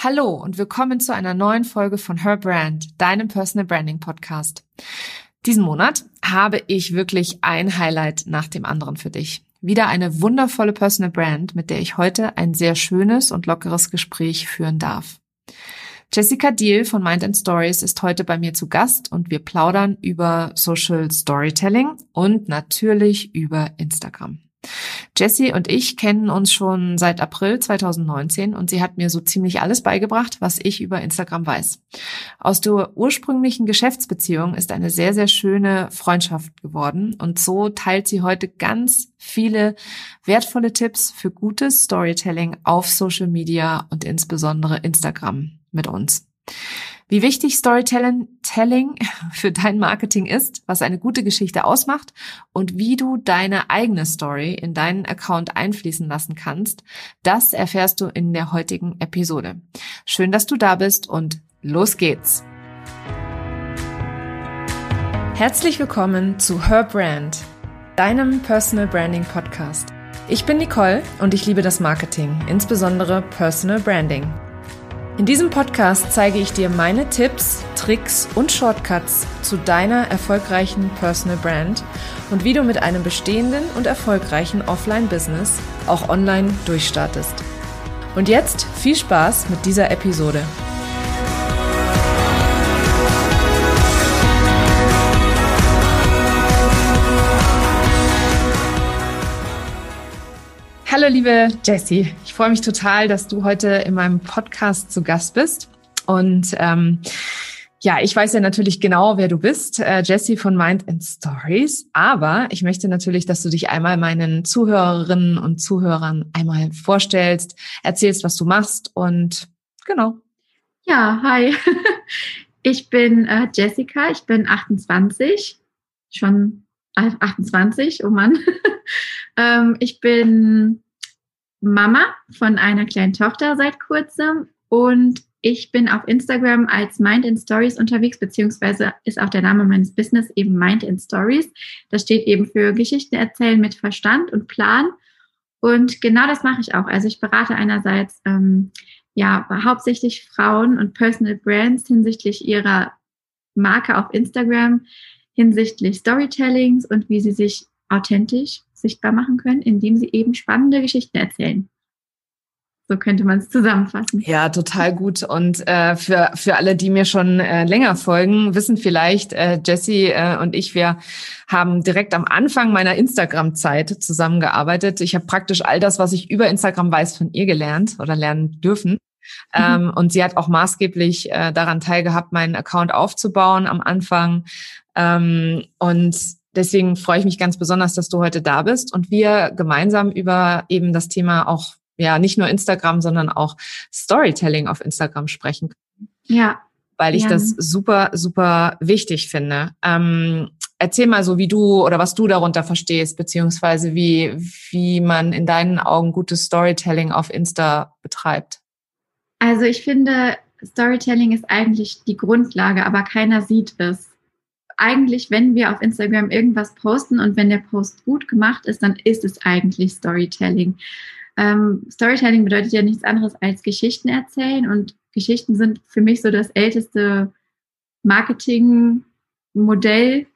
Hallo und willkommen zu einer neuen Folge von Her Brand, deinem Personal Branding Podcast. Diesen Monat habe ich wirklich ein Highlight nach dem anderen für dich. Wieder eine wundervolle Personal Brand, mit der ich heute ein sehr schönes und lockeres Gespräch führen darf. Jessica Deal von Mind and Stories ist heute bei mir zu Gast und wir plaudern über Social Storytelling und natürlich über Instagram. Jessie und ich kennen uns schon seit April 2019 und sie hat mir so ziemlich alles beigebracht, was ich über Instagram weiß. Aus der ursprünglichen Geschäftsbeziehung ist eine sehr, sehr schöne Freundschaft geworden und so teilt sie heute ganz viele wertvolle Tipps für gutes Storytelling auf Social Media und insbesondere Instagram mit uns. Wie wichtig Storytelling für dein Marketing ist, was eine gute Geschichte ausmacht und wie du deine eigene Story in deinen Account einfließen lassen kannst, das erfährst du in der heutigen Episode. Schön, dass du da bist und los geht's. Herzlich willkommen zu Her Brand, deinem Personal Branding Podcast. Ich bin Nicole und ich liebe das Marketing, insbesondere Personal Branding. In diesem Podcast zeige ich dir meine Tipps, Tricks und Shortcuts zu deiner erfolgreichen Personal Brand und wie du mit einem bestehenden und erfolgreichen Offline-Business auch online durchstartest. Und jetzt viel Spaß mit dieser Episode. Hallo liebe Jessie, ich freue mich total, dass du heute in meinem Podcast zu Gast bist. Und ähm, ja, ich weiß ja natürlich genau, wer du bist, äh, Jessie von Mind and Stories. Aber ich möchte natürlich, dass du dich einmal meinen Zuhörerinnen und Zuhörern einmal vorstellst, erzählst, was du machst und genau. Ja, hi. Ich bin äh, Jessica, ich bin 28, schon 28, oh Mann. ähm, ich bin Mama von einer kleinen Tochter seit kurzem und ich bin auf Instagram als Mind in Stories unterwegs, beziehungsweise ist auch der Name meines Business eben Mind in Stories. Das steht eben für Geschichten erzählen mit Verstand und Plan. Und genau das mache ich auch. Also ich berate einerseits ähm, ja hauptsächlich Frauen und Personal Brands hinsichtlich ihrer Marke auf Instagram, hinsichtlich Storytellings und wie sie sich authentisch sichtbar machen können, indem sie eben spannende Geschichten erzählen. So könnte man es zusammenfassen. Ja, total gut. Und äh, für, für alle, die mir schon äh, länger folgen, wissen vielleicht, äh, Jessie äh, und ich, wir haben direkt am Anfang meiner Instagram-Zeit zusammengearbeitet. Ich habe praktisch all das, was ich über Instagram weiß, von ihr gelernt oder lernen dürfen. Mhm. Ähm, und sie hat auch maßgeblich äh, daran teilgehabt, meinen Account aufzubauen am Anfang. Ähm, und deswegen freue ich mich ganz besonders, dass du heute da bist und wir gemeinsam über eben das Thema auch, ja, nicht nur Instagram, sondern auch Storytelling auf Instagram sprechen können. Ja. Weil ich ja. das super, super wichtig finde. Ähm, erzähl mal so, wie du oder was du darunter verstehst, beziehungsweise wie, wie man in deinen Augen gutes Storytelling auf Insta betreibt. Also ich finde, Storytelling ist eigentlich die Grundlage, aber keiner sieht es. Eigentlich, wenn wir auf Instagram irgendwas posten und wenn der Post gut gemacht ist, dann ist es eigentlich Storytelling. Ähm, Storytelling bedeutet ja nichts anderes als Geschichten erzählen und Geschichten sind für mich so das älteste Marketingmodell,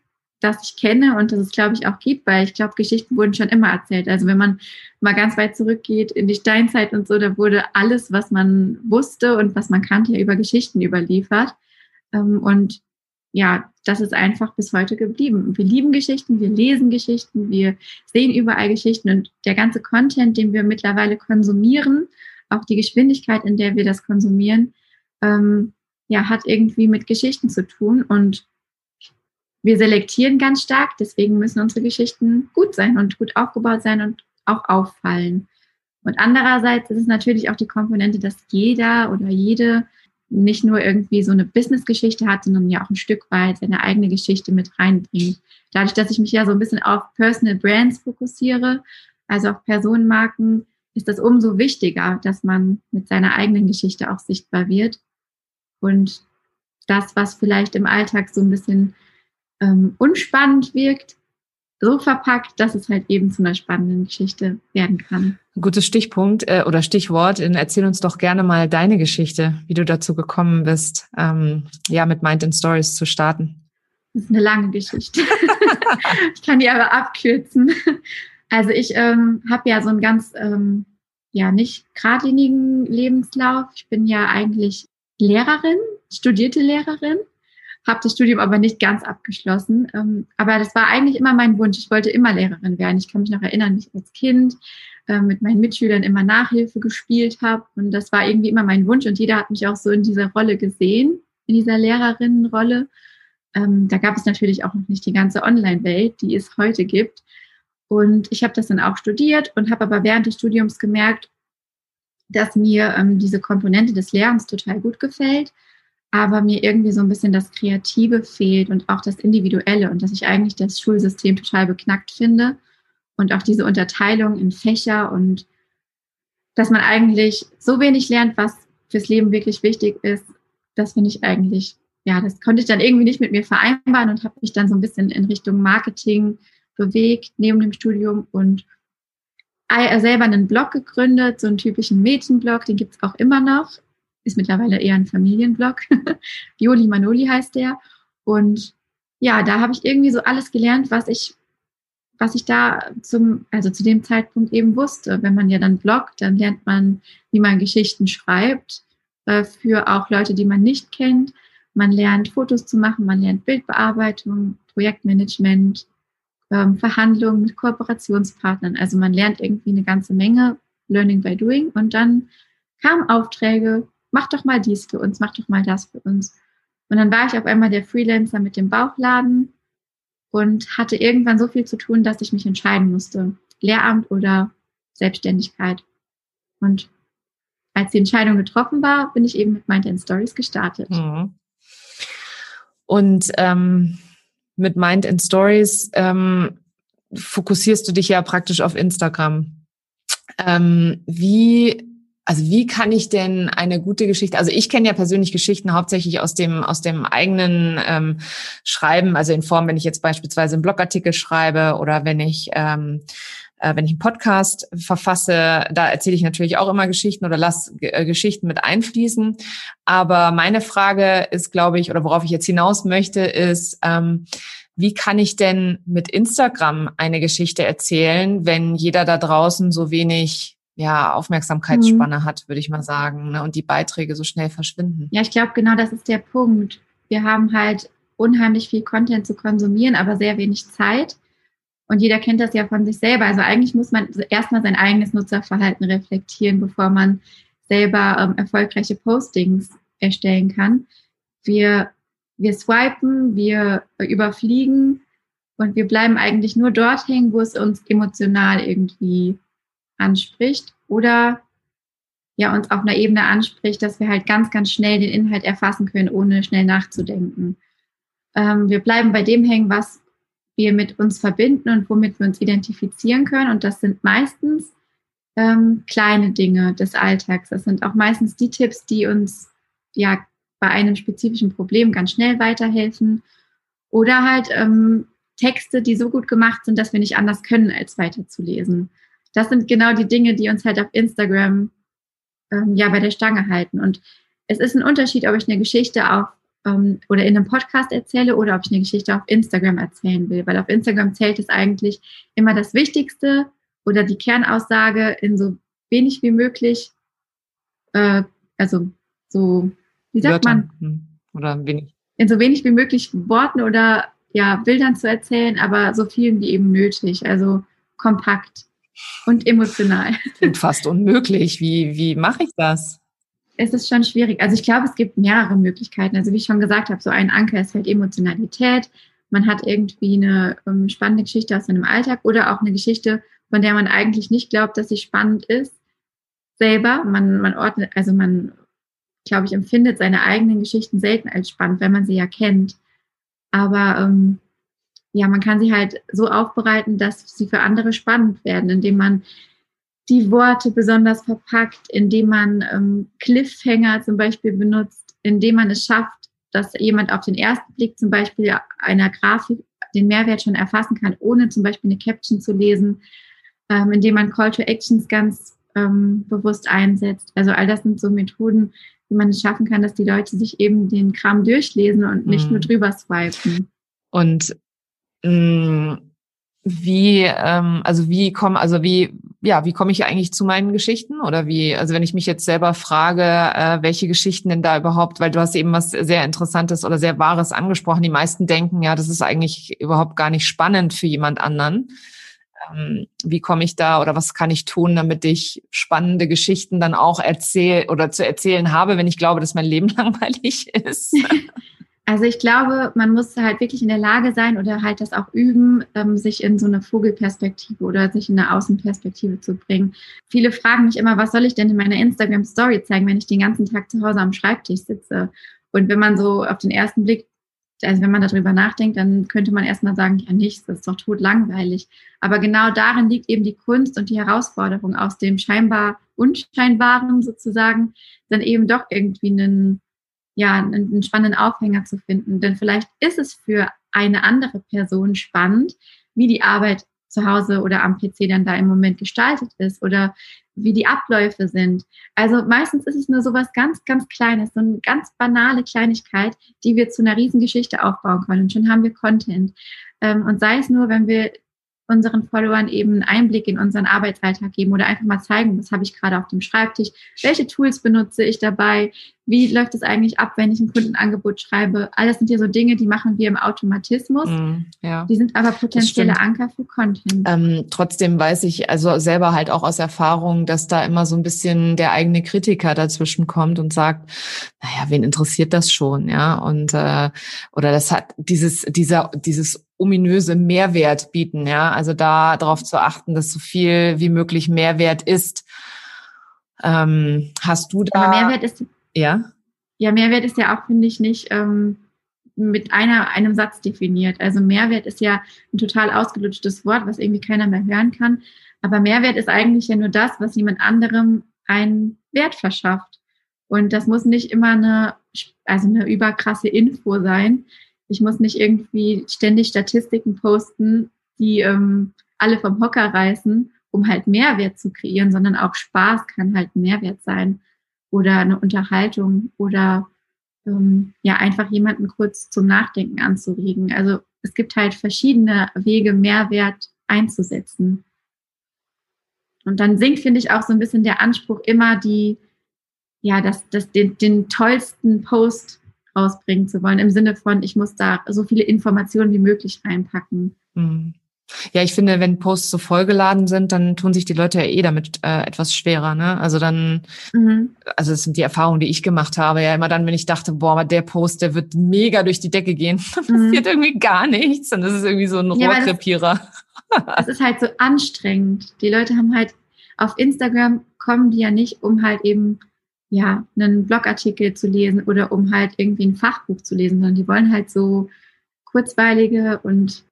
das ich kenne und das es, glaube ich, auch gibt, weil ich glaube, Geschichten wurden schon immer erzählt. Also wenn man mal ganz weit zurückgeht in die Steinzeit und so, da wurde alles, was man wusste und was man kannte, über Geschichten überliefert. Ähm, und ja, das ist einfach bis heute geblieben. Wir lieben Geschichten, wir lesen Geschichten, wir sehen überall Geschichten und der ganze Content, den wir mittlerweile konsumieren, auch die Geschwindigkeit, in der wir das konsumieren, ähm, ja, hat irgendwie mit Geschichten zu tun und wir selektieren ganz stark, deswegen müssen unsere Geschichten gut sein und gut aufgebaut sein und auch auffallen. Und andererseits ist es natürlich auch die Komponente, dass jeder oder jede nicht nur irgendwie so eine Business-Geschichte hat, sondern ja auch ein Stück weit seine eigene Geschichte mit reinbringt. Dadurch, dass ich mich ja so ein bisschen auf Personal Brands fokussiere, also auf Personenmarken, ist das umso wichtiger, dass man mit seiner eigenen Geschichte auch sichtbar wird. Und das, was vielleicht im Alltag so ein bisschen ähm, unspannend wirkt, so verpackt, dass es halt eben zu einer spannenden Geschichte werden kann. Gutes Stichpunkt äh, oder Stichwort. Erzähl uns doch gerne mal deine Geschichte, wie du dazu gekommen bist, ähm, ja, mit Mind and Stories zu starten. Das ist eine lange Geschichte. ich kann die aber abkürzen. Also ich ähm, habe ja so einen ganz, ähm, ja, nicht geradlinigen Lebenslauf. Ich bin ja eigentlich Lehrerin, studierte Lehrerin habe das Studium aber nicht ganz abgeschlossen. Ähm, aber das war eigentlich immer mein Wunsch. Ich wollte immer Lehrerin werden. Ich kann mich noch erinnern, ich als Kind äh, mit meinen Mitschülern immer Nachhilfe gespielt habe. Und das war irgendwie immer mein Wunsch. Und jeder hat mich auch so in dieser Rolle gesehen, in dieser Lehrerinnenrolle. Ähm, da gab es natürlich auch noch nicht die ganze Online-Welt, die es heute gibt. Und ich habe das dann auch studiert und habe aber während des Studiums gemerkt, dass mir ähm, diese Komponente des Lernens total gut gefällt aber mir irgendwie so ein bisschen das Kreative fehlt und auch das Individuelle und dass ich eigentlich das Schulsystem total beknackt finde und auch diese Unterteilung in Fächer und dass man eigentlich so wenig lernt, was fürs Leben wirklich wichtig ist, das finde ich eigentlich, ja, das konnte ich dann irgendwie nicht mit mir vereinbaren und habe mich dann so ein bisschen in Richtung Marketing bewegt neben dem Studium und selber einen Blog gegründet, so einen typischen Mädchenblog, den gibt es auch immer noch ist mittlerweile eher ein Familienblog. Joli Manoli heißt der. Und ja, da habe ich irgendwie so alles gelernt, was ich, was ich da zum, also zu dem Zeitpunkt eben wusste. Wenn man ja dann bloggt, dann lernt man, wie man Geschichten schreibt, äh, für auch Leute, die man nicht kennt. Man lernt Fotos zu machen, man lernt Bildbearbeitung, Projektmanagement, ähm, Verhandlungen mit Kooperationspartnern. Also man lernt irgendwie eine ganze Menge Learning by Doing und dann kamen Aufträge mach doch mal dies für uns, mach doch mal das für uns. Und dann war ich auf einmal der Freelancer mit dem Bauchladen und hatte irgendwann so viel zu tun, dass ich mich entscheiden musste, Lehramt oder Selbstständigkeit. Und als die Entscheidung getroffen war, bin ich eben mit Mind Stories gestartet. Mhm. Und ähm, mit Mind and Stories ähm, fokussierst du dich ja praktisch auf Instagram. Ähm, wie also wie kann ich denn eine gute Geschichte, also ich kenne ja persönlich Geschichten hauptsächlich aus dem, aus dem eigenen ähm, Schreiben, also in Form, wenn ich jetzt beispielsweise einen Blogartikel schreibe oder wenn ich, ähm, äh, wenn ich einen Podcast verfasse, da erzähle ich natürlich auch immer Geschichten oder lasse äh, Geschichten mit einfließen. Aber meine Frage ist, glaube ich, oder worauf ich jetzt hinaus möchte, ist, ähm, wie kann ich denn mit Instagram eine Geschichte erzählen, wenn jeder da draußen so wenig ja, Aufmerksamkeitsspanne mhm. hat, würde ich mal sagen, ne? und die Beiträge so schnell verschwinden. Ja, ich glaube, genau das ist der Punkt. Wir haben halt unheimlich viel Content zu konsumieren, aber sehr wenig Zeit. Und jeder kennt das ja von sich selber. Also eigentlich muss man erstmal sein eigenes Nutzerverhalten reflektieren, bevor man selber ähm, erfolgreiche Postings erstellen kann. Wir, wir swipen, wir überfliegen und wir bleiben eigentlich nur dort hängen, wo es uns emotional irgendwie anspricht oder ja uns auf einer Ebene anspricht, dass wir halt ganz, ganz schnell den Inhalt erfassen können, ohne schnell nachzudenken. Ähm, wir bleiben bei dem hängen, was wir mit uns verbinden und womit wir uns identifizieren können. Und das sind meistens ähm, kleine Dinge des Alltags. Das sind auch meistens die Tipps, die uns ja bei einem spezifischen Problem ganz schnell weiterhelfen. Oder halt ähm, Texte, die so gut gemacht sind, dass wir nicht anders können, als weiterzulesen das sind genau die Dinge, die uns halt auf Instagram ähm, ja bei der Stange halten. Und es ist ein Unterschied, ob ich eine Geschichte auf ähm, oder in einem Podcast erzähle oder ob ich eine Geschichte auf Instagram erzählen will. Weil auf Instagram zählt es eigentlich immer das Wichtigste oder die Kernaussage in so wenig wie möglich, äh, also so, wie sagt Wörter. man? Hm. Oder wenig. In so wenig wie möglich Worten oder ja, Bildern zu erzählen, aber so vielen wie eben nötig. Also kompakt und emotional. Klingt fast unmöglich. Wie, wie mache ich das? Es ist schon schwierig. Also ich glaube, es gibt mehrere Möglichkeiten. Also wie ich schon gesagt habe, so ein Anker ist halt Emotionalität. Man hat irgendwie eine ähm, spannende Geschichte aus seinem Alltag oder auch eine Geschichte, von der man eigentlich nicht glaubt, dass sie spannend ist. Selber. Man, man ordnet, also man, glaube ich, empfindet seine eigenen Geschichten selten als spannend, wenn man sie ja kennt. Aber ähm, ja, man kann sie halt so aufbereiten, dass sie für andere spannend werden, indem man die Worte besonders verpackt, indem man ähm, Cliffhanger zum Beispiel benutzt, indem man es schafft, dass jemand auf den ersten Blick zum Beispiel einer Grafik den Mehrwert schon erfassen kann, ohne zum Beispiel eine Caption zu lesen, ähm, indem man Call to Actions ganz ähm, bewusst einsetzt. Also all das sind so Methoden, wie man es schaffen kann, dass die Leute sich eben den Kram durchlesen und nicht mhm. nur drüber swipen. Und wie, ähm, also wie komme, also wie, ja, wie komme ich eigentlich zu meinen Geschichten? Oder wie, also wenn ich mich jetzt selber frage, äh, welche Geschichten denn da überhaupt, weil du hast eben was sehr Interessantes oder sehr Wahres angesprochen. Die meisten denken, ja, das ist eigentlich überhaupt gar nicht spannend für jemand anderen. Ähm, wie komme ich da oder was kann ich tun, damit ich spannende Geschichten dann auch erzähle oder zu erzählen habe, wenn ich glaube, dass mein Leben langweilig ist? Also ich glaube, man muss halt wirklich in der Lage sein oder halt das auch üben, ähm, sich in so eine Vogelperspektive oder sich in eine Außenperspektive zu bringen. Viele fragen mich immer, was soll ich denn in meiner Instagram Story zeigen, wenn ich den ganzen Tag zu Hause am Schreibtisch sitze? Und wenn man so auf den ersten Blick, also wenn man darüber nachdenkt, dann könnte man erstmal sagen, ja nichts, das ist doch tot langweilig. Aber genau darin liegt eben die Kunst und die Herausforderung aus dem scheinbar Unscheinbaren sozusagen, dann eben doch irgendwie einen ja, einen, spannenden Aufhänger zu finden. Denn vielleicht ist es für eine andere Person spannend, wie die Arbeit zu Hause oder am PC dann da im Moment gestaltet ist oder wie die Abläufe sind. Also meistens ist es nur so was ganz, ganz Kleines, so eine ganz banale Kleinigkeit, die wir zu einer Riesengeschichte aufbauen können. Und schon haben wir Content. Ähm, und sei es nur, wenn wir unseren Followern eben einen Einblick in unseren Arbeitsalltag geben oder einfach mal zeigen, was habe ich gerade auf dem Schreibtisch, welche Tools benutze ich dabei, wie läuft es eigentlich ab, wenn ich ein Kundenangebot schreibe. Alles sind ja so Dinge, die machen wir im Automatismus. Mm, ja. Die sind aber potenzielle Anker für Content. Ähm, trotzdem weiß ich also selber halt auch aus Erfahrung, dass da immer so ein bisschen der eigene Kritiker dazwischen kommt und sagt, naja, wen interessiert das schon, ja? Und äh, oder das hat dieses dieser dieses ominöse Mehrwert bieten, ja. Also da darauf zu achten, dass so viel wie möglich Mehrwert ist. Ähm, hast du da? Aber Mehrwert ist ja. Ja, Mehrwert ist ja auch finde ich nicht ähm, mit einer einem Satz definiert. Also Mehrwert ist ja ein total ausgelutschtes Wort, was irgendwie keiner mehr hören kann. Aber Mehrwert ist eigentlich ja nur das, was jemand anderem einen Wert verschafft. Und das muss nicht immer eine, also eine überkrasse Info sein, ich muss nicht irgendwie ständig Statistiken posten, die ähm, alle vom Hocker reißen, um halt Mehrwert zu kreieren, sondern auch Spaß kann halt Mehrwert sein oder eine Unterhaltung oder ähm, ja einfach jemanden kurz zum Nachdenken anzuregen. Also es gibt halt verschiedene Wege, Mehrwert einzusetzen. Und dann sinkt, finde ich, auch so ein bisschen der Anspruch, immer die, ja, das, das, den, den tollsten Post rausbringen zu wollen, im Sinne von, ich muss da so viele Informationen wie möglich reinpacken. Mhm. Ja, ich finde, wenn Posts so vollgeladen sind, dann tun sich die Leute ja eh damit äh, etwas schwerer. Ne? Also dann, mhm. also das sind die Erfahrungen, die ich gemacht habe. Ja, immer dann, wenn ich dachte, boah, aber der Post, der wird mega durch die Decke gehen, dann mhm. passiert irgendwie gar nichts. Das ist irgendwie so ein ja, Rohrkrepierer. Es ist halt so anstrengend. Die Leute haben halt auf Instagram kommen die ja nicht, um halt eben ja, einen Blogartikel zu lesen oder um halt irgendwie ein Fachbuch zu lesen, sondern die wollen halt so kurzweilige und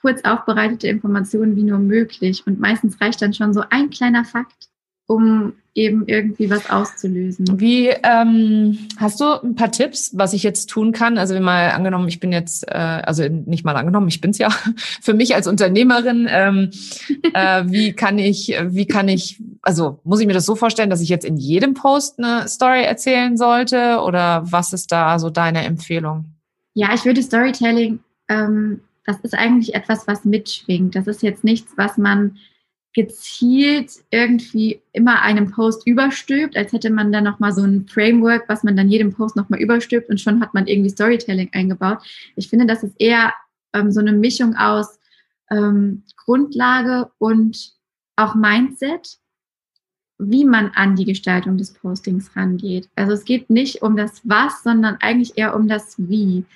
kurz aufbereitete Informationen wie nur möglich. Und meistens reicht dann schon so ein kleiner Fakt, um eben irgendwie was auszulösen. Wie ähm, hast du ein paar Tipps, was ich jetzt tun kann? Also wenn mal angenommen, ich bin jetzt, äh, also nicht mal angenommen, ich bin's ja für mich als Unternehmerin. Ähm, äh, wie kann ich, wie kann ich, also muss ich mir das so vorstellen, dass ich jetzt in jedem Post eine Story erzählen sollte? Oder was ist da so deine Empfehlung? Ja, ich würde Storytelling, ähm, das ist eigentlich etwas, was mitschwingt. Das ist jetzt nichts, was man gezielt irgendwie immer einem Post überstülpt, als hätte man dann nochmal so ein Framework, was man dann jedem Post nochmal überstülpt und schon hat man irgendwie Storytelling eingebaut. Ich finde, das ist eher ähm, so eine Mischung aus ähm, Grundlage und auch Mindset, wie man an die Gestaltung des Postings rangeht. Also es geht nicht um das Was, sondern eigentlich eher um das Wie.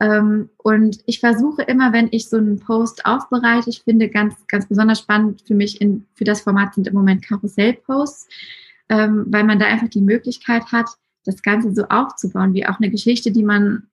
Ähm, und ich versuche immer, wenn ich so einen Post aufbereite, ich finde ganz, ganz besonders spannend für mich in, für das Format sind im Moment Karussellposts, ähm, weil man da einfach die Möglichkeit hat, das Ganze so aufzubauen, wie auch eine Geschichte, die man,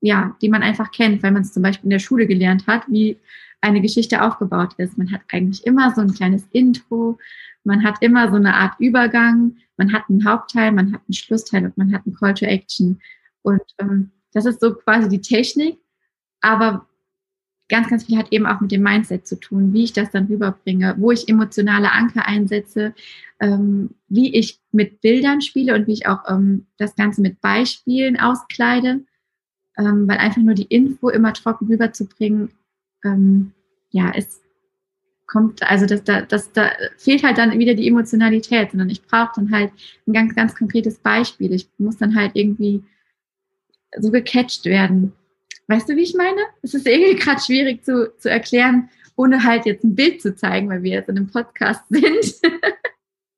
ja, die man einfach kennt, weil man es zum Beispiel in der Schule gelernt hat, wie eine Geschichte aufgebaut ist. Man hat eigentlich immer so ein kleines Intro, man hat immer so eine Art Übergang, man hat einen Hauptteil, man hat einen Schlussteil und man hat einen Call to Action. Und ähm, das ist so quasi die Technik. Aber ganz, ganz viel hat eben auch mit dem Mindset zu tun, wie ich das dann rüberbringe, wo ich emotionale Anker einsetze, ähm, wie ich mit Bildern spiele und wie ich auch ähm, das Ganze mit Beispielen auskleide, ähm, weil einfach nur die Info immer trocken rüberzubringen, ähm, ja, es kommt, also das, da, das, da fehlt halt dann wieder die Emotionalität, sondern ich brauche dann halt ein ganz, ganz konkretes Beispiel. Ich muss dann halt irgendwie so gecatcht werden. Weißt du, wie ich meine? Es ist irgendwie gerade schwierig zu, zu erklären, ohne halt jetzt ein Bild zu zeigen, weil wir jetzt in einem Podcast sind.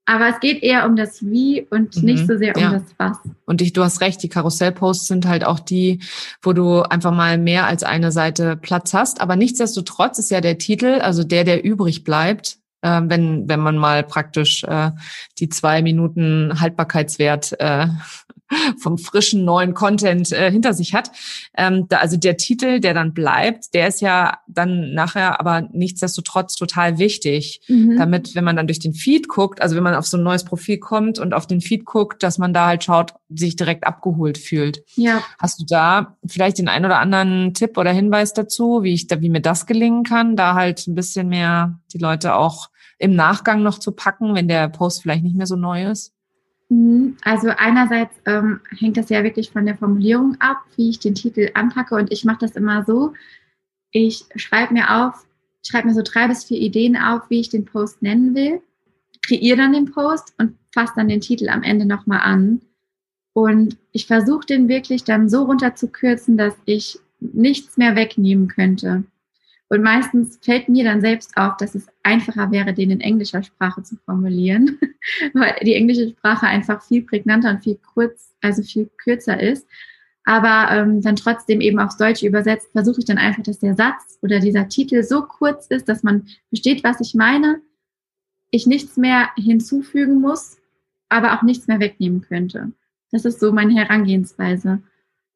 Aber es geht eher um das Wie und mhm, nicht so sehr um ja. das Was. Und ich, du hast recht, die Karussellposts sind halt auch die, wo du einfach mal mehr als eine Seite Platz hast. Aber nichtsdestotrotz ist ja der Titel, also der, der übrig bleibt, äh, wenn, wenn man mal praktisch äh, die zwei Minuten Haltbarkeitswert äh, vom frischen neuen Content äh, hinter sich hat. Ähm, da, also der Titel, der dann bleibt, der ist ja dann nachher aber nichtsdestotrotz total wichtig, mhm. damit, wenn man dann durch den Feed guckt, also wenn man auf so ein neues Profil kommt und auf den Feed guckt, dass man da halt schaut, sich direkt abgeholt fühlt. Ja. Hast du da vielleicht den ein oder anderen Tipp oder Hinweis dazu, wie ich da, wie mir das gelingen kann, da halt ein bisschen mehr die Leute auch im Nachgang noch zu packen, wenn der Post vielleicht nicht mehr so neu ist? Mhm. Also einerseits ähm, hängt das ja wirklich von der Formulierung ab, wie ich den Titel anpacke. Und ich mache das immer so, ich schreibe mir auf, schreibe mir so drei bis vier Ideen auf, wie ich den Post nennen will, kreiere dann den Post und fasse dann den Titel am Ende nochmal an. Und ich versuche den wirklich dann so runterzukürzen, dass ich nichts mehr wegnehmen könnte. Und meistens fällt mir dann selbst auf, dass es einfacher wäre, den in englischer Sprache zu formulieren, weil die englische Sprache einfach viel prägnanter und viel kurz, also viel kürzer ist. Aber ähm, dann trotzdem eben aufs Deutsche übersetzt, versuche ich dann einfach, dass der Satz oder dieser Titel so kurz ist, dass man versteht, was ich meine, ich nichts mehr hinzufügen muss, aber auch nichts mehr wegnehmen könnte. Das ist so meine Herangehensweise.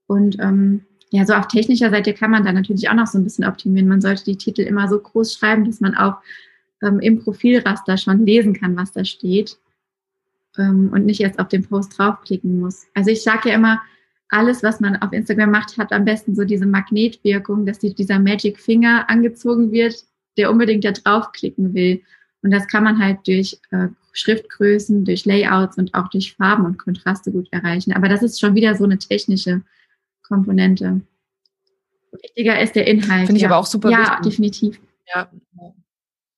Und ähm, ja, so auf technischer Seite kann man da natürlich auch noch so ein bisschen optimieren. Man sollte die Titel immer so groß schreiben, dass man auch ähm, im Profilraster schon lesen kann, was da steht ähm, und nicht erst auf den Post draufklicken muss. Also ich sage ja immer, alles, was man auf Instagram macht, hat am besten so diese Magnetwirkung, dass die, dieser Magic Finger angezogen wird, der unbedingt da draufklicken will. Und das kann man halt durch äh, Schriftgrößen, durch Layouts und auch durch Farben und Kontraste gut erreichen. Aber das ist schon wieder so eine technische Komponente. Wichtiger ist der Inhalt. Finde ich ja. aber auch super ja, wichtig. Ja, definitiv. Ja.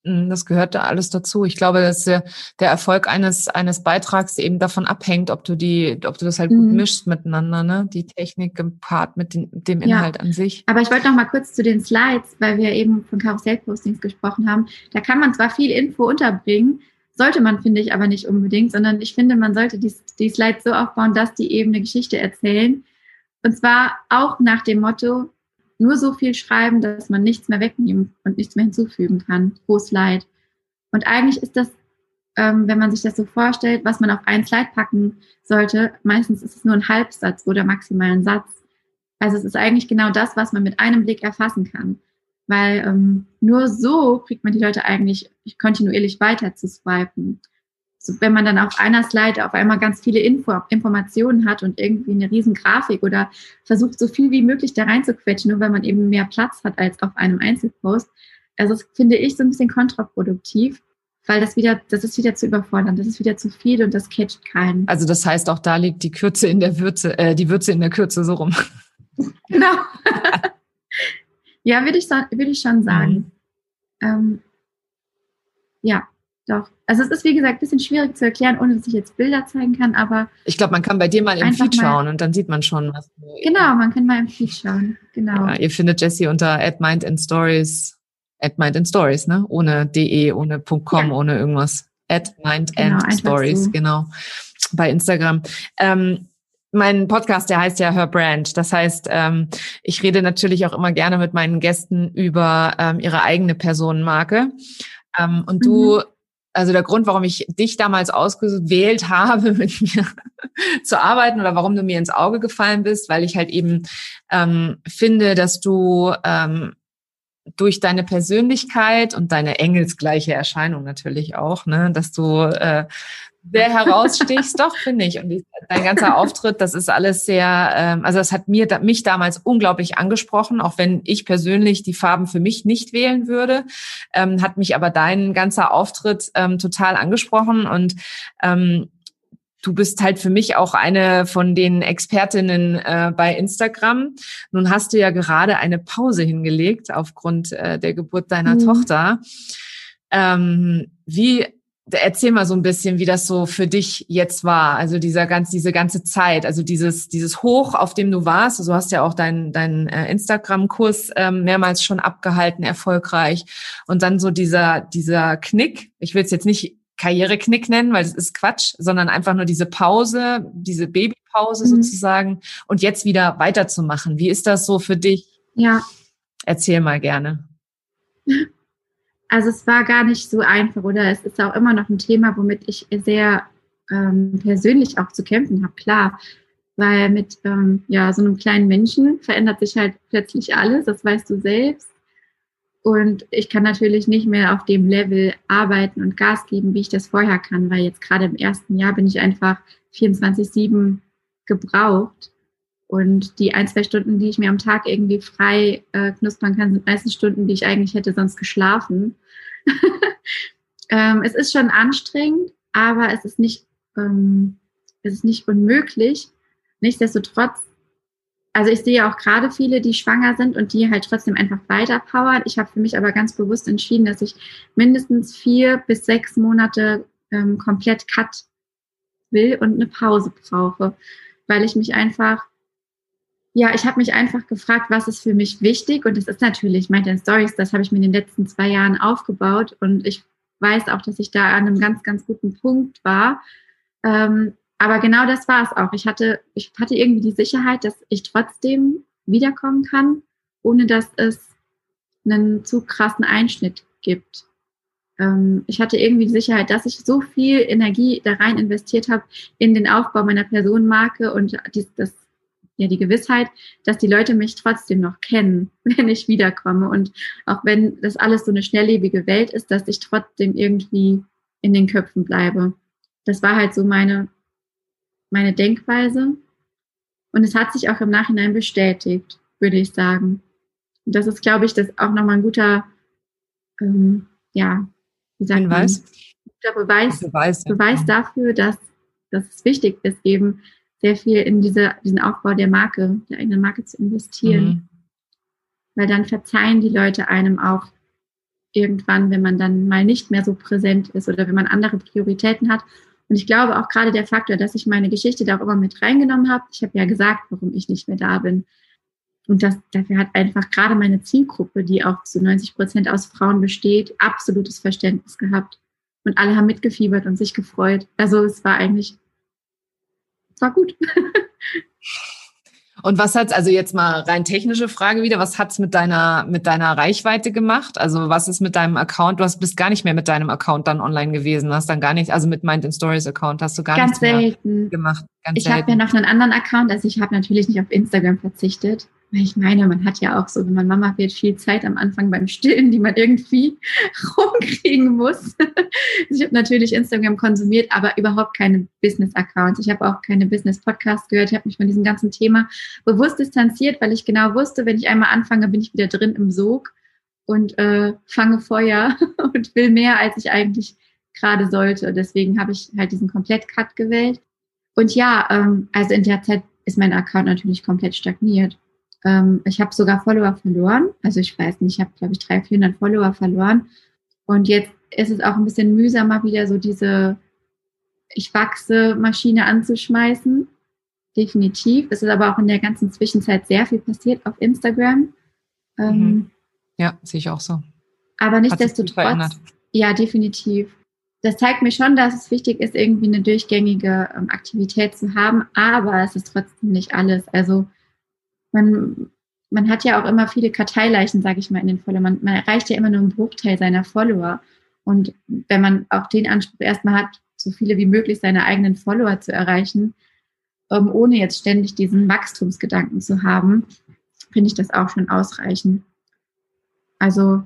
Mm, das gehört da alles dazu. Ich glaube, dass der, Erfolg eines, eines Beitrags eben davon abhängt, ob du die, ob du das halt gut mhm. mischst miteinander, ne? Die Technik gepaart mit den, dem Inhalt ja. an sich. Aber ich wollte noch mal kurz zu den Slides, weil wir eben von Karussellpostings gesprochen haben. Da kann man zwar viel Info unterbringen, sollte man, finde ich, aber nicht unbedingt, sondern ich finde, man sollte die, die Slides so aufbauen, dass die eben eine Geschichte erzählen, und zwar auch nach dem Motto, nur so viel schreiben, dass man nichts mehr wegnehmen und nichts mehr hinzufügen kann. Groß Leid. Und eigentlich ist das, ähm, wenn man sich das so vorstellt, was man auf ein Slide packen sollte, meistens ist es nur ein Halbsatz oder maximal ein Satz. Also es ist eigentlich genau das, was man mit einem Blick erfassen kann. Weil ähm, nur so kriegt man die Leute eigentlich kontinuierlich weiter zu swipen so, wenn man dann auf einer Slide auf einmal ganz viele Info, Informationen hat und irgendwie eine riesen Grafik oder versucht so viel wie möglich da reinzuquetschen, nur weil man eben mehr Platz hat als auf einem Einzelpost. Also das finde ich so ein bisschen kontraproduktiv, weil das wieder, das ist wieder zu überfordern, das ist wieder zu viel und das catcht keinen. Also das heißt auch da liegt die Kürze in der Würze, äh, die Würze in der Kürze so rum. Genau. ja, würde ich, würde ich schon sagen. Mhm. Ähm, ja, doch. Also es ist, wie gesagt, ein bisschen schwierig zu erklären, ohne dass ich jetzt Bilder zeigen kann, aber. Ich glaube, man kann bei dir mal im Feed schauen und dann sieht man schon, was. Genau, man kann mal im Feed schauen. Genau. Ja, ihr findet Jessie unter @mind and Stories, @mind and Stories, ne? Ohne de, ohne .com, ja. ohne irgendwas. @mind genau, and Stories, so. genau. Bei Instagram. Ähm, mein Podcast, der heißt ja Her Brand. Das heißt, ähm, ich rede natürlich auch immer gerne mit meinen Gästen über ähm, ihre eigene Personenmarke. Ähm, und du mhm also der Grund, warum ich dich damals ausgewählt habe, mit mir zu arbeiten oder warum du mir ins Auge gefallen bist, weil ich halt eben ähm, finde, dass du ähm, durch deine Persönlichkeit und deine engelsgleiche Erscheinung natürlich auch, ne, dass du äh, sehr herausstichst, doch, finde ich. Und dein ganzer Auftritt, das ist alles sehr, ähm, also das hat mir, mich damals unglaublich angesprochen, auch wenn ich persönlich die Farben für mich nicht wählen würde, ähm, hat mich aber dein ganzer Auftritt ähm, total angesprochen und ähm, Du bist halt für mich auch eine von den Expertinnen äh, bei Instagram. Nun hast du ja gerade eine Pause hingelegt aufgrund äh, der Geburt deiner mhm. Tochter. Ähm, wie erzähl mal so ein bisschen, wie das so für dich jetzt war, also dieser ganz, diese ganze Zeit, also dieses, dieses Hoch, auf dem du warst. Also du hast ja auch deinen dein, äh, Instagram-Kurs ähm, mehrmals schon abgehalten, erfolgreich. Und dann so dieser, dieser Knick. Ich will es jetzt nicht Karriereknick nennen, weil das ist Quatsch, sondern einfach nur diese Pause, diese Babypause mhm. sozusagen und jetzt wieder weiterzumachen. Wie ist das so für dich? Ja. Erzähl mal gerne. Also es war gar nicht so einfach oder es ist auch immer noch ein Thema, womit ich sehr ähm, persönlich auch zu kämpfen habe, klar. Weil mit ähm, ja, so einem kleinen Menschen verändert sich halt plötzlich alles, das weißt du selbst. Und ich kann natürlich nicht mehr auf dem Level arbeiten und Gas geben, wie ich das vorher kann, weil jetzt gerade im ersten Jahr bin ich einfach 24-7 gebraucht. Und die ein, zwei Stunden, die ich mir am Tag irgendwie frei äh, knuspern kann, sind meistens Stunden, die ich eigentlich hätte sonst geschlafen. ähm, es ist schon anstrengend, aber es ist nicht, ähm, es ist nicht unmöglich. Nichtsdestotrotz, also ich sehe auch gerade viele, die schwanger sind und die halt trotzdem einfach weiter powern. Ich habe für mich aber ganz bewusst entschieden, dass ich mindestens vier bis sechs Monate ähm, komplett Cut will und eine Pause brauche, weil ich mich einfach ja, ich habe mich einfach gefragt, was ist für mich wichtig? Und das ist natürlich Mind Stories, das habe ich mir in den letzten zwei Jahren aufgebaut. Und ich weiß auch, dass ich da an einem ganz, ganz guten Punkt war. Ähm, aber genau das war es auch. Ich hatte, ich hatte irgendwie die Sicherheit, dass ich trotzdem wiederkommen kann, ohne dass es einen zu krassen Einschnitt gibt. Ähm, ich hatte irgendwie die Sicherheit, dass ich so viel Energie da rein investiert habe in den Aufbau meiner Personenmarke und dies, das ja die Gewissheit, dass die Leute mich trotzdem noch kennen, wenn ich wiederkomme. Und auch wenn das alles so eine schnelllebige Welt ist, dass ich trotzdem irgendwie in den Köpfen bleibe. Das war halt so meine, meine Denkweise. Und es hat sich auch im Nachhinein bestätigt, würde ich sagen. Und das ist, glaube ich, das auch nochmal ein guter, ähm, ja, wie sagt Hinweis. man? Guter Beweis, Beweis, Beweis dafür, dass, dass es wichtig ist, eben sehr viel in diese, diesen Aufbau der Marke, der eigenen Marke zu investieren. Mhm. Weil dann verzeihen die Leute einem auch irgendwann, wenn man dann mal nicht mehr so präsent ist oder wenn man andere Prioritäten hat. Und ich glaube auch gerade der Faktor, dass ich meine Geschichte da auch immer mit reingenommen habe. Ich habe ja gesagt, warum ich nicht mehr da bin. Und das, dafür hat einfach gerade meine Zielgruppe, die auch zu 90 Prozent aus Frauen besteht, absolutes Verständnis gehabt. Und alle haben mitgefiebert und sich gefreut. Also es war eigentlich war gut. Und was hat also jetzt mal rein technische Frage wieder, was hat's mit deiner mit deiner Reichweite gemacht? Also was ist mit deinem Account? Du hast bist gar nicht mehr mit deinem Account dann online gewesen, hast dann gar nicht, also mit Mind in Stories Account hast du gar Ganz nichts selten. gemacht. Ganz ich habe ja noch einen anderen Account, also ich habe natürlich nicht auf Instagram verzichtet. Ich meine, man hat ja auch so, wenn man Mama wird, viel Zeit am Anfang beim Stillen, die man irgendwie rumkriegen muss. ich habe natürlich Instagram konsumiert, aber überhaupt keine Business-Accounts. Ich habe auch keine Business-Podcasts gehört. Ich habe mich von diesem ganzen Thema bewusst distanziert, weil ich genau wusste, wenn ich einmal anfange, bin ich wieder drin im Sog und äh, fange Feuer und will mehr, als ich eigentlich gerade sollte. Deswegen habe ich halt diesen Komplett-Cut gewählt. Und ja, ähm, also in der Zeit ist mein Account natürlich komplett stagniert. Ähm, ich habe sogar Follower verloren. Also ich weiß nicht, ich habe, glaube ich, 300, 400 Follower verloren. Und jetzt ist es auch ein bisschen mühsamer, wieder so diese Ich wachse Maschine anzuschmeißen. Definitiv. Es ist aber auch in der ganzen Zwischenzeit sehr viel passiert auf Instagram. Ähm, mhm. Ja, sehe ich auch so. Aber nichtsdestotrotz. Ja, definitiv. Das zeigt mir schon, dass es wichtig ist, irgendwie eine durchgängige ähm, Aktivität zu haben, aber es ist trotzdem nicht alles. Also man, man hat ja auch immer viele Karteileichen, sage ich mal, in den Followern. Man, man erreicht ja immer nur einen Bruchteil seiner Follower. Und wenn man auch den Anspruch erstmal hat, so viele wie möglich seine eigenen Follower zu erreichen, ähm, ohne jetzt ständig diesen Wachstumsgedanken zu haben, finde ich das auch schon ausreichend. Also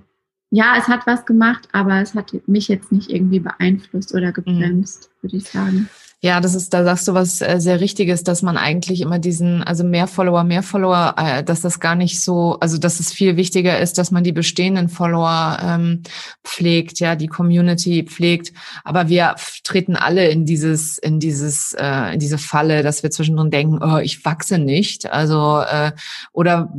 ja, es hat was gemacht, aber es hat mich jetzt nicht irgendwie beeinflusst oder gebremst, mhm. würde ich sagen. Ja, das ist, da sagst du was äh, sehr Richtiges, dass man eigentlich immer diesen, also mehr Follower, mehr Follower, äh, dass das gar nicht so, also dass es viel wichtiger ist, dass man die bestehenden Follower ähm, pflegt, ja, die Community pflegt. Aber wir treten alle in dieses, in dieses, äh, in diese Falle, dass wir zwischendrin denken, oh, ich wachse nicht. Also äh, oder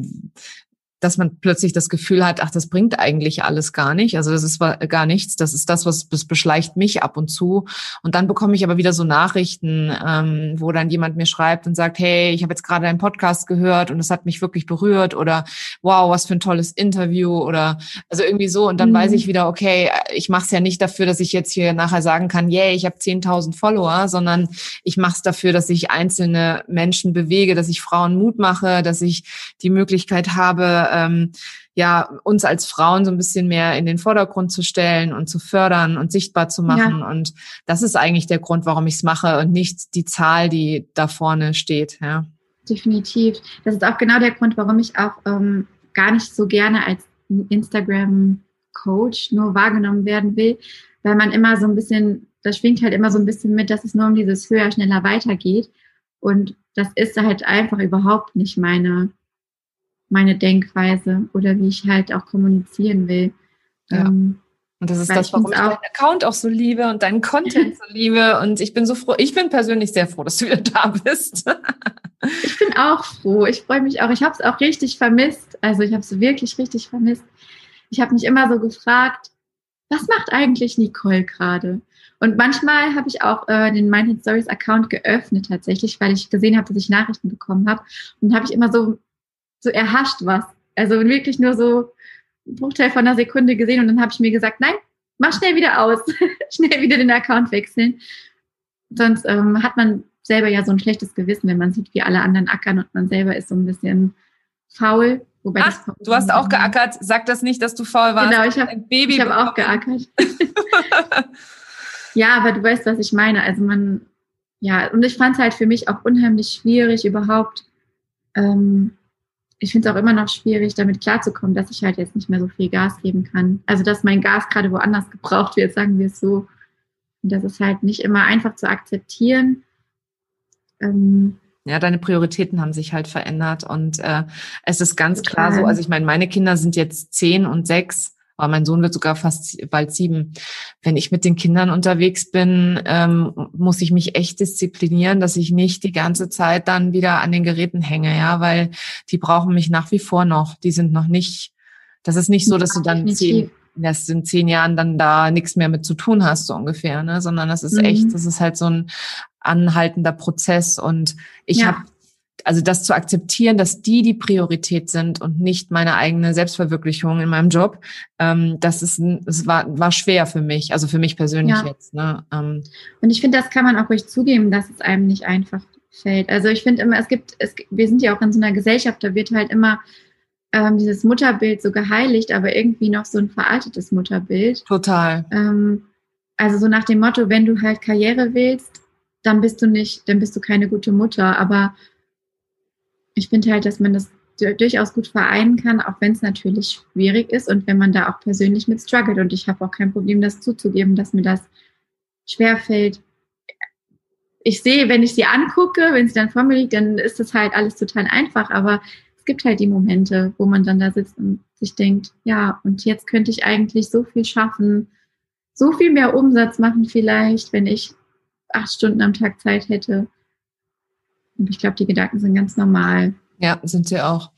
dass man plötzlich das Gefühl hat, ach, das bringt eigentlich alles gar nicht. Also das ist gar nichts. Das ist das, was das beschleicht mich ab und zu. Und dann bekomme ich aber wieder so Nachrichten, ähm, wo dann jemand mir schreibt und sagt, hey, ich habe jetzt gerade einen Podcast gehört und es hat mich wirklich berührt oder wow, was für ein tolles Interview oder also irgendwie so. Und dann mhm. weiß ich wieder, okay, ich mache es ja nicht dafür, dass ich jetzt hier nachher sagen kann, yay, ich habe 10.000 Follower, sondern ich mache es dafür, dass ich einzelne Menschen bewege, dass ich Frauen Mut mache, dass ich die Möglichkeit habe, ähm, ja, uns als Frauen so ein bisschen mehr in den Vordergrund zu stellen und zu fördern und sichtbar zu machen. Ja. Und das ist eigentlich der Grund, warum ich es mache und nicht die Zahl, die da vorne steht. Ja. Definitiv. Das ist auch genau der Grund, warum ich auch ähm, gar nicht so gerne als Instagram-Coach nur wahrgenommen werden will, weil man immer so ein bisschen, das schwingt halt immer so ein bisschen mit, dass es nur um dieses höher, schneller weitergeht. Und das ist halt einfach überhaupt nicht meine meine Denkweise oder wie ich halt auch kommunizieren will. Ja. Ähm, und das ist das, warum ich deinen Account auch so liebe und deinen Content so liebe. Und ich bin so froh, ich bin persönlich sehr froh, dass du wieder da bist. ich bin auch froh. Ich freue mich auch. Ich habe es auch richtig vermisst. Also ich habe es wirklich richtig vermisst. Ich habe mich immer so gefragt, was macht eigentlich Nicole gerade? Und manchmal habe ich auch äh, den Minded Stories Account geöffnet tatsächlich, weil ich gesehen habe, dass ich Nachrichten bekommen habe. Und habe ich immer so so erhascht was. Also wirklich nur so ein Bruchteil von einer Sekunde gesehen und dann habe ich mir gesagt, nein, mach schnell wieder aus, schnell wieder den Account wechseln. Sonst ähm, hat man selber ja so ein schlechtes Gewissen, wenn man sieht, wie alle anderen ackern und man selber ist so ein bisschen faul. Wobei Ach, du hast auch geackert. Sag das nicht, dass du faul warst. Genau, ich habe hab auch geackert. ja, aber du weißt, was ich meine. Also man, ja, und ich fand es halt für mich auch unheimlich schwierig, überhaupt ähm, ich finde es auch immer noch schwierig, damit klarzukommen, dass ich halt jetzt nicht mehr so viel Gas geben kann. Also, dass mein Gas gerade woanders gebraucht wird, sagen wir es so. Und das ist halt nicht immer einfach zu akzeptieren. Ähm, ja, deine Prioritäten haben sich halt verändert und äh, es ist ganz total. klar so. Also ich meine, meine Kinder sind jetzt zehn und sechs aber mein Sohn wird sogar fast bald sieben. Wenn ich mit den Kindern unterwegs bin, ähm, muss ich mich echt disziplinieren, dass ich nicht die ganze Zeit dann wieder an den Geräten hänge, ja, weil die brauchen mich nach wie vor noch. Die sind noch nicht, das ist nicht so, dass du dann zehn, dass in zehn Jahren dann da nichts mehr mit zu tun hast, so ungefähr, ne? Sondern das ist mhm. echt, das ist halt so ein anhaltender Prozess. Und ich ja. habe also das zu akzeptieren, dass die die Priorität sind und nicht meine eigene Selbstverwirklichung in meinem Job, ähm, das ist, es war, war schwer für mich, also für mich persönlich ja. jetzt. Ne? Ähm. Und ich finde, das kann man auch ruhig zugeben, dass es einem nicht einfach fällt. Also ich finde immer, es gibt, es, wir sind ja auch in so einer Gesellschaft, da wird halt immer ähm, dieses Mutterbild so geheiligt, aber irgendwie noch so ein veraltetes Mutterbild. Total. Ähm, also so nach dem Motto, wenn du halt Karriere willst, dann bist du nicht, dann bist du keine gute Mutter. Aber ich finde halt, dass man das durchaus gut vereinen kann, auch wenn es natürlich schwierig ist und wenn man da auch persönlich mit struggelt. Und ich habe auch kein Problem, das zuzugeben, dass mir das schwerfällt. Ich sehe, wenn ich sie angucke, wenn sie dann vor mir liegt, dann ist das halt alles total einfach. Aber es gibt halt die Momente, wo man dann da sitzt und sich denkt, ja, und jetzt könnte ich eigentlich so viel schaffen, so viel mehr Umsatz machen vielleicht, wenn ich acht Stunden am Tag Zeit hätte. Und ich glaube, die Gedanken sind ganz normal. Ja, sind sie auch.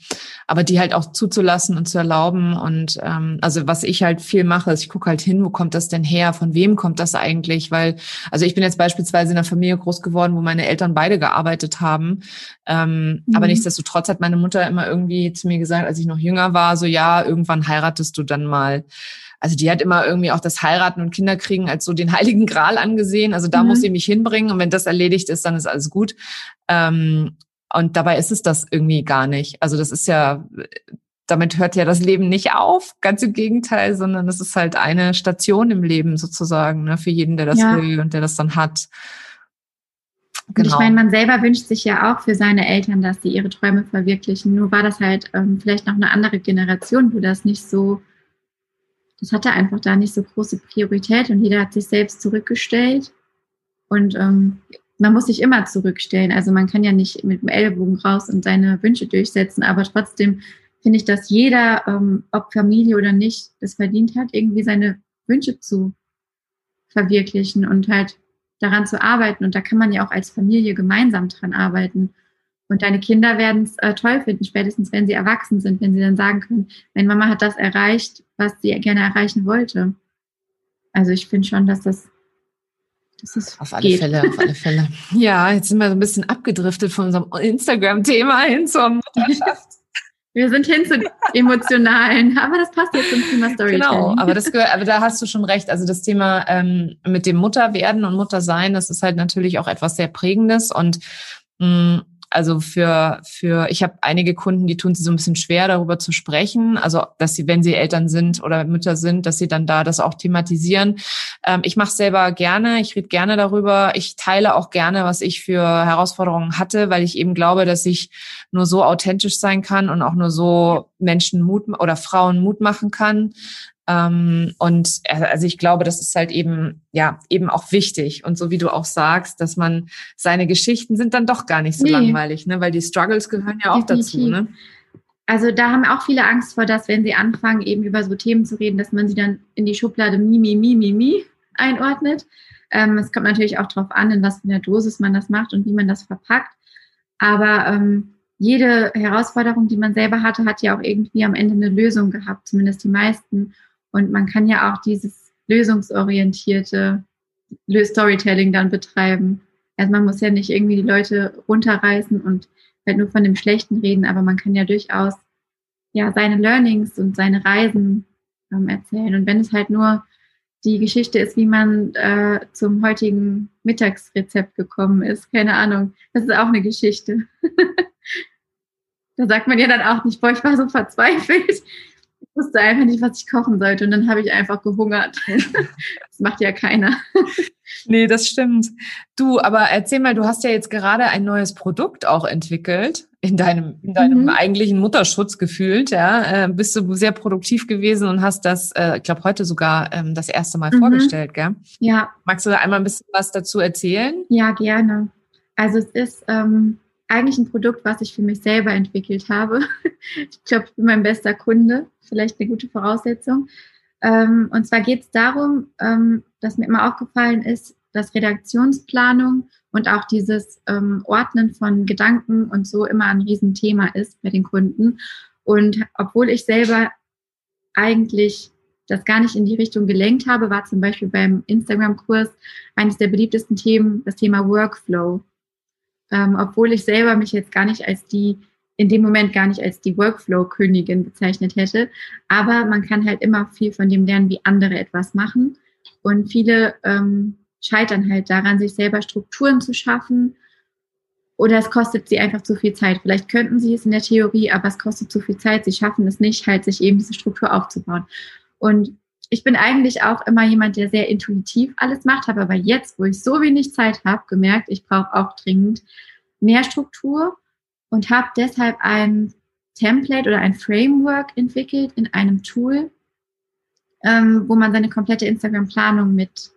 Aber die halt auch zuzulassen und zu erlauben. Und ähm, also was ich halt viel mache, ist, ich gucke halt hin, wo kommt das denn her? Von wem kommt das eigentlich? Weil, also ich bin jetzt beispielsweise in einer Familie groß geworden, wo meine Eltern beide gearbeitet haben. Ähm, mhm. Aber nichtsdestotrotz hat meine Mutter immer irgendwie zu mir gesagt, als ich noch jünger war, so ja, irgendwann heiratest du dann mal also die hat immer irgendwie auch das Heiraten und Kinderkriegen als so den heiligen Gral angesehen. Also da mhm. muss sie mich hinbringen und wenn das erledigt ist, dann ist alles gut. Ähm, und dabei ist es das irgendwie gar nicht. Also das ist ja, damit hört ja das Leben nicht auf, ganz im Gegenteil, sondern es ist halt eine Station im Leben sozusagen, ne, für jeden, der das ja. will und der das dann hat. Genau. Und ich genau. meine, man selber wünscht sich ja auch für seine Eltern, dass sie ihre Träume verwirklichen. Nur war das halt ähm, vielleicht noch eine andere Generation, wo das nicht so das hatte einfach da nicht so große Priorität und jeder hat sich selbst zurückgestellt. Und ähm, man muss sich immer zurückstellen. Also man kann ja nicht mit dem Ellbogen raus und seine Wünsche durchsetzen, aber trotzdem finde ich, dass jeder, ähm, ob Familie oder nicht, das verdient hat, irgendwie seine Wünsche zu verwirklichen und halt daran zu arbeiten. Und da kann man ja auch als Familie gemeinsam dran arbeiten. Und deine Kinder werden es äh, toll finden, spätestens wenn sie erwachsen sind, wenn sie dann sagen können, meine Mama hat das erreicht, was sie gerne erreichen wollte. Also ich finde schon, dass das, auf alle geht. Fälle, auf alle Fälle. Ja, jetzt sind wir so ein bisschen abgedriftet von unserem Instagram-Thema hin zur Mutterschaft. Wir sind hin zu emotionalen, aber das passt jetzt zum Thema Storytelling. Genau, aber das gehört, aber da hast du schon recht. Also das Thema ähm, mit dem Mutterwerden und Muttersein, das ist halt natürlich auch etwas sehr Prägendes und mh, mm, also für, für, ich habe einige Kunden, die tun sich so ein bisschen schwer, darüber zu sprechen. Also, dass sie, wenn sie Eltern sind oder Mütter sind, dass sie dann da das auch thematisieren. Ähm, ich mache selber gerne, ich rede gerne darüber. Ich teile auch gerne, was ich für Herausforderungen hatte, weil ich eben glaube, dass ich nur so authentisch sein kann und auch nur so Menschen Mut oder Frauen Mut machen kann. Ähm, und äh, also ich glaube, das ist halt eben, ja, eben auch wichtig. Und so wie du auch sagst, dass man seine Geschichten sind dann doch gar nicht so nee. langweilig, ne? Weil die Struggles gehören ja auch Definitiv. dazu, ne? Also da haben auch viele Angst vor, dass wenn sie anfangen, eben über so Themen zu reden, dass man sie dann in die Schublade Mimi, Mimi, Mimi einordnet. Ähm, es kommt natürlich auch darauf an, in was für einer Dosis man das macht und wie man das verpackt. Aber ähm, jede Herausforderung, die man selber hatte, hat ja auch irgendwie am Ende eine Lösung gehabt, zumindest die meisten. Und man kann ja auch dieses lösungsorientierte Storytelling dann betreiben. Also man muss ja nicht irgendwie die Leute runterreißen und halt nur von dem Schlechten reden, aber man kann ja durchaus ja seine Learnings und seine Reisen ähm, erzählen. Und wenn es halt nur die Geschichte ist, wie man äh, zum heutigen Mittagsrezept gekommen ist, keine Ahnung, das ist auch eine Geschichte. da sagt man ja dann auch nicht, boah, ich war so verzweifelt, wusste einfach nicht, was ich kochen sollte. Und dann habe ich einfach gehungert. das macht ja keiner. nee, das stimmt. Du, aber erzähl mal, du hast ja jetzt gerade ein neues Produkt auch entwickelt. In deinem, in deinem mhm. eigentlichen Mutterschutz gefühlt, ja, äh, bist du sehr produktiv gewesen und hast das, äh, ich glaube, heute sogar ähm, das erste Mal mhm. vorgestellt, gell? Ja. Magst du da einmal ein bisschen was dazu erzählen? Ja, gerne. Also es ist ähm, eigentlich ein Produkt, was ich für mich selber entwickelt habe. ich glaube, ich bin mein bester Kunde, vielleicht eine gute Voraussetzung. Ähm, und zwar geht es darum, ähm, dass mir immer aufgefallen ist, dass Redaktionsplanung und auch dieses ähm, Ordnen von Gedanken und so immer ein Riesenthema ist bei den Kunden. Und obwohl ich selber eigentlich das gar nicht in die Richtung gelenkt habe, war zum Beispiel beim Instagram-Kurs eines der beliebtesten Themen das Thema Workflow ähm, obwohl ich selber mich jetzt gar nicht als die, in dem Moment gar nicht als die Workflow-Königin bezeichnet hätte. Aber man kann halt immer viel von dem lernen, wie andere etwas machen. Und viele ähm, scheitern halt daran, sich selber Strukturen zu schaffen. Oder es kostet sie einfach zu viel Zeit. Vielleicht könnten sie es in der Theorie, aber es kostet zu viel Zeit. Sie schaffen es nicht, halt sich eben diese Struktur aufzubauen. Und ich bin eigentlich auch immer jemand, der sehr intuitiv alles macht, habe aber jetzt, wo ich so wenig Zeit habe, gemerkt, ich brauche auch dringend mehr Struktur und habe deshalb ein Template oder ein Framework entwickelt in einem Tool, ähm, wo man seine komplette Instagram-Planung mit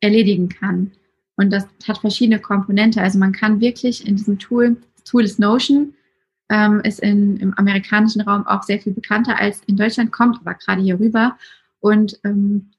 erledigen kann. Und das hat verschiedene Komponente. Also man kann wirklich in diesem Tool, das Tool ist Notion, ähm, ist in, im amerikanischen Raum auch sehr viel bekannter als in Deutschland, kommt aber gerade hier rüber. Und ähm,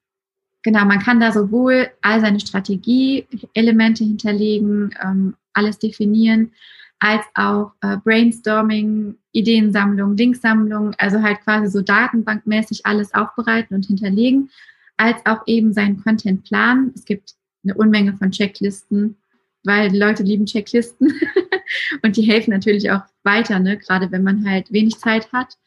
genau, man kann da sowohl all seine Strategie-Elemente hinterlegen, ähm, alles definieren, als auch äh, Brainstorming, Ideensammlung, Linksammlung, also halt quasi so datenbankmäßig alles aufbereiten und hinterlegen, als auch eben seinen Content planen. Es gibt eine Unmenge von Checklisten, weil Leute lieben Checklisten und die helfen natürlich auch weiter, ne? gerade wenn man halt wenig Zeit hat.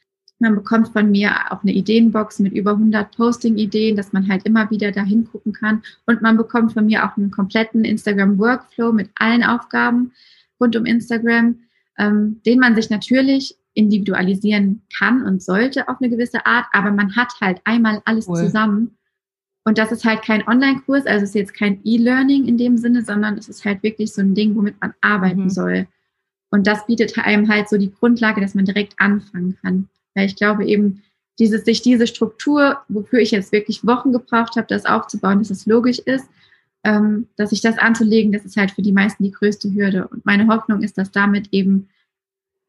Man bekommt von mir auch eine Ideenbox mit über 100 Posting-Ideen, dass man halt immer wieder da hingucken kann. Und man bekommt von mir auch einen kompletten Instagram-Workflow mit allen Aufgaben rund um Instagram, ähm, den man sich natürlich individualisieren kann und sollte auf eine gewisse Art, aber man hat halt einmal alles cool. zusammen. Und das ist halt kein Online-Kurs, also es ist jetzt kein E-Learning in dem Sinne, sondern es ist halt wirklich so ein Ding, womit man arbeiten mhm. soll. Und das bietet einem halt so die Grundlage, dass man direkt anfangen kann. Weil ich glaube eben, dieses, sich diese Struktur, wofür ich jetzt wirklich Wochen gebraucht habe, das aufzubauen, dass es logisch ist, ähm, dass sich das anzulegen, das ist halt für die meisten die größte Hürde. Und meine Hoffnung ist, dass damit eben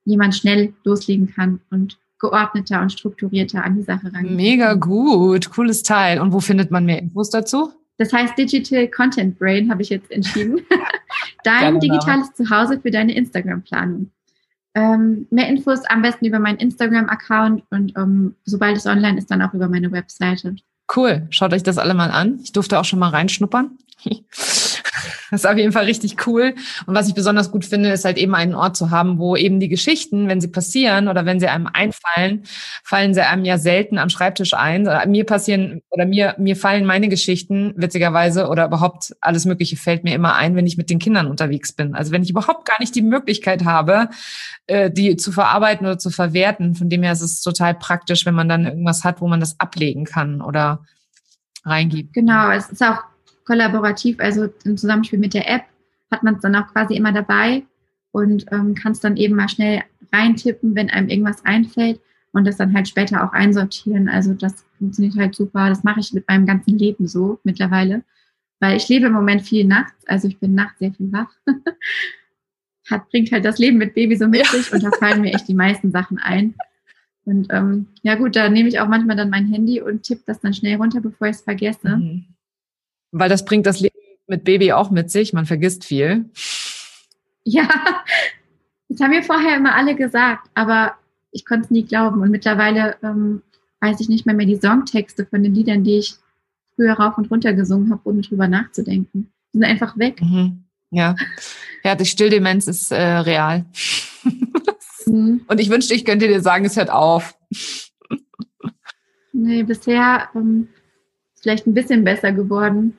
jemand schnell loslegen kann und geordneter und strukturierter an die Sache rangeht. Mega gut, cooles Teil. Und wo findet man mehr Infos dazu? Das heißt Digital Content Brain habe ich jetzt entschieden. Dein digitales Zuhause für deine Instagram-Planung. Ähm, mehr Infos am besten über meinen Instagram-Account und um, ähm, sobald es online ist, dann auch über meine Webseite. Cool, schaut euch das alle mal an. Ich durfte auch schon mal reinschnuppern. Das ist auf jeden Fall richtig cool. Und was ich besonders gut finde, ist halt eben einen Ort zu haben, wo eben die Geschichten, wenn sie passieren oder wenn sie einem einfallen, fallen sie einem ja selten am Schreibtisch ein. Mir passieren oder mir, mir fallen meine Geschichten witzigerweise oder überhaupt alles Mögliche fällt mir immer ein, wenn ich mit den Kindern unterwegs bin. Also wenn ich überhaupt gar nicht die Möglichkeit habe, äh, die zu verarbeiten oder zu verwerten. Von dem her ist es total praktisch, wenn man dann irgendwas hat, wo man das ablegen kann oder reingibt. Genau, es ist auch kollaborativ, also im Zusammenspiel mit der App, hat man es dann auch quasi immer dabei und ähm, kann es dann eben mal schnell reintippen, wenn einem irgendwas einfällt und das dann halt später auch einsortieren. Also das funktioniert halt super. Das mache ich mit meinem ganzen Leben so mittlerweile, weil ich lebe im Moment viel nachts, also ich bin nachts sehr viel wach. Hat, bringt halt das Leben mit Baby so mit sich und da fallen mir echt die meisten Sachen ein. Und ähm, ja gut, da nehme ich auch manchmal dann mein Handy und tippe das dann schnell runter, bevor ich es vergesse. Mhm. Weil das bringt das Leben mit Baby auch mit sich. Man vergisst viel. Ja, das haben mir vorher immer alle gesagt, aber ich konnte es nie glauben. Und mittlerweile ähm, weiß ich nicht mehr mehr die Songtexte von den Liedern, die ich früher rauf und runter gesungen habe, ohne drüber nachzudenken. Die sind einfach weg. Mhm. Ja. ja, die Stilldemenz ist äh, real. mhm. Und ich wünschte, ich könnte dir sagen, es hört auf. nee, bisher ähm, vielleicht ein bisschen besser geworden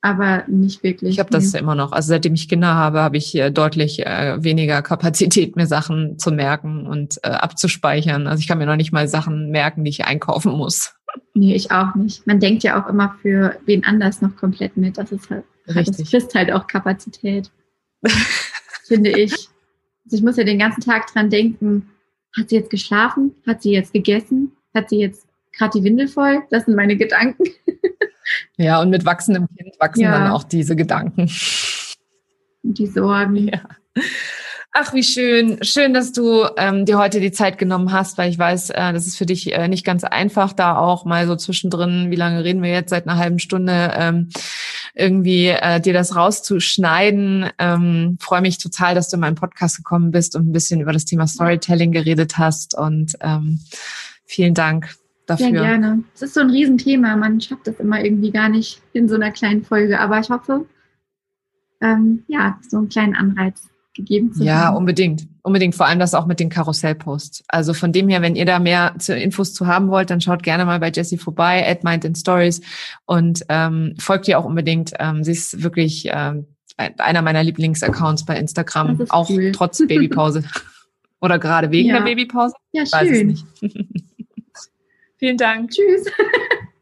aber nicht wirklich. Ich habe das immer noch. Also seitdem ich Kinder habe, habe ich äh, deutlich äh, weniger Kapazität, mir Sachen zu merken und äh, abzuspeichern. Also ich kann mir noch nicht mal Sachen merken, die ich einkaufen muss. Nee, ich auch nicht. Man denkt ja auch immer für wen anders noch komplett mit. Das ist halt, Richtig. das frisst halt auch Kapazität. finde ich. Also ich muss ja den ganzen Tag dran denken, hat sie jetzt geschlafen? Hat sie jetzt gegessen? Hat sie jetzt gerade die Windel voll? Das sind meine Gedanken. Ja, und mit wachsendem Kind wachsen ja. dann auch diese Gedanken. Die Sorgen. Ja. Ach, wie schön. Schön, dass du ähm, dir heute die Zeit genommen hast, weil ich weiß, äh, das ist für dich äh, nicht ganz einfach, da auch mal so zwischendrin, wie lange reden wir jetzt, seit einer halben Stunde, ähm, irgendwie äh, dir das rauszuschneiden. Ähm, Freue mich total, dass du in meinen Podcast gekommen bist und ein bisschen über das Thema Storytelling geredet hast. Und ähm, vielen Dank dafür. Sehr gerne. Es ist so ein Riesenthema. Man schafft das immer irgendwie gar nicht in so einer kleinen Folge. Aber ich hoffe, ähm, ja, so einen kleinen Anreiz gegeben zu Ja, haben. unbedingt. Unbedingt. Vor allem das auch mit den Karussellposts. Also von dem her, wenn ihr da mehr zu Infos zu haben wollt, dann schaut gerne mal bei Jessie vorbei, at Mind in Stories und ähm, folgt ihr auch unbedingt. Ähm, sie ist wirklich ähm, einer meiner Lieblingsaccounts bei Instagram, auch cool. trotz Babypause. Oder gerade wegen ja. der Babypause? Ja, schön. Vielen Dank. Tschüss.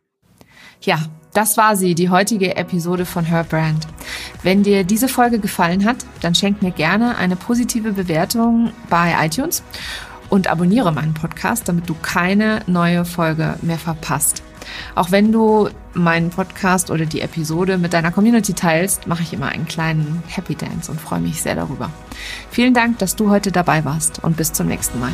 ja, das war sie, die heutige Episode von Her Brand. Wenn dir diese Folge gefallen hat, dann schenk mir gerne eine positive Bewertung bei iTunes und abonniere meinen Podcast, damit du keine neue Folge mehr verpasst. Auch wenn du meinen Podcast oder die Episode mit deiner Community teilst, mache ich immer einen kleinen Happy Dance und freue mich sehr darüber. Vielen Dank, dass du heute dabei warst und bis zum nächsten Mal.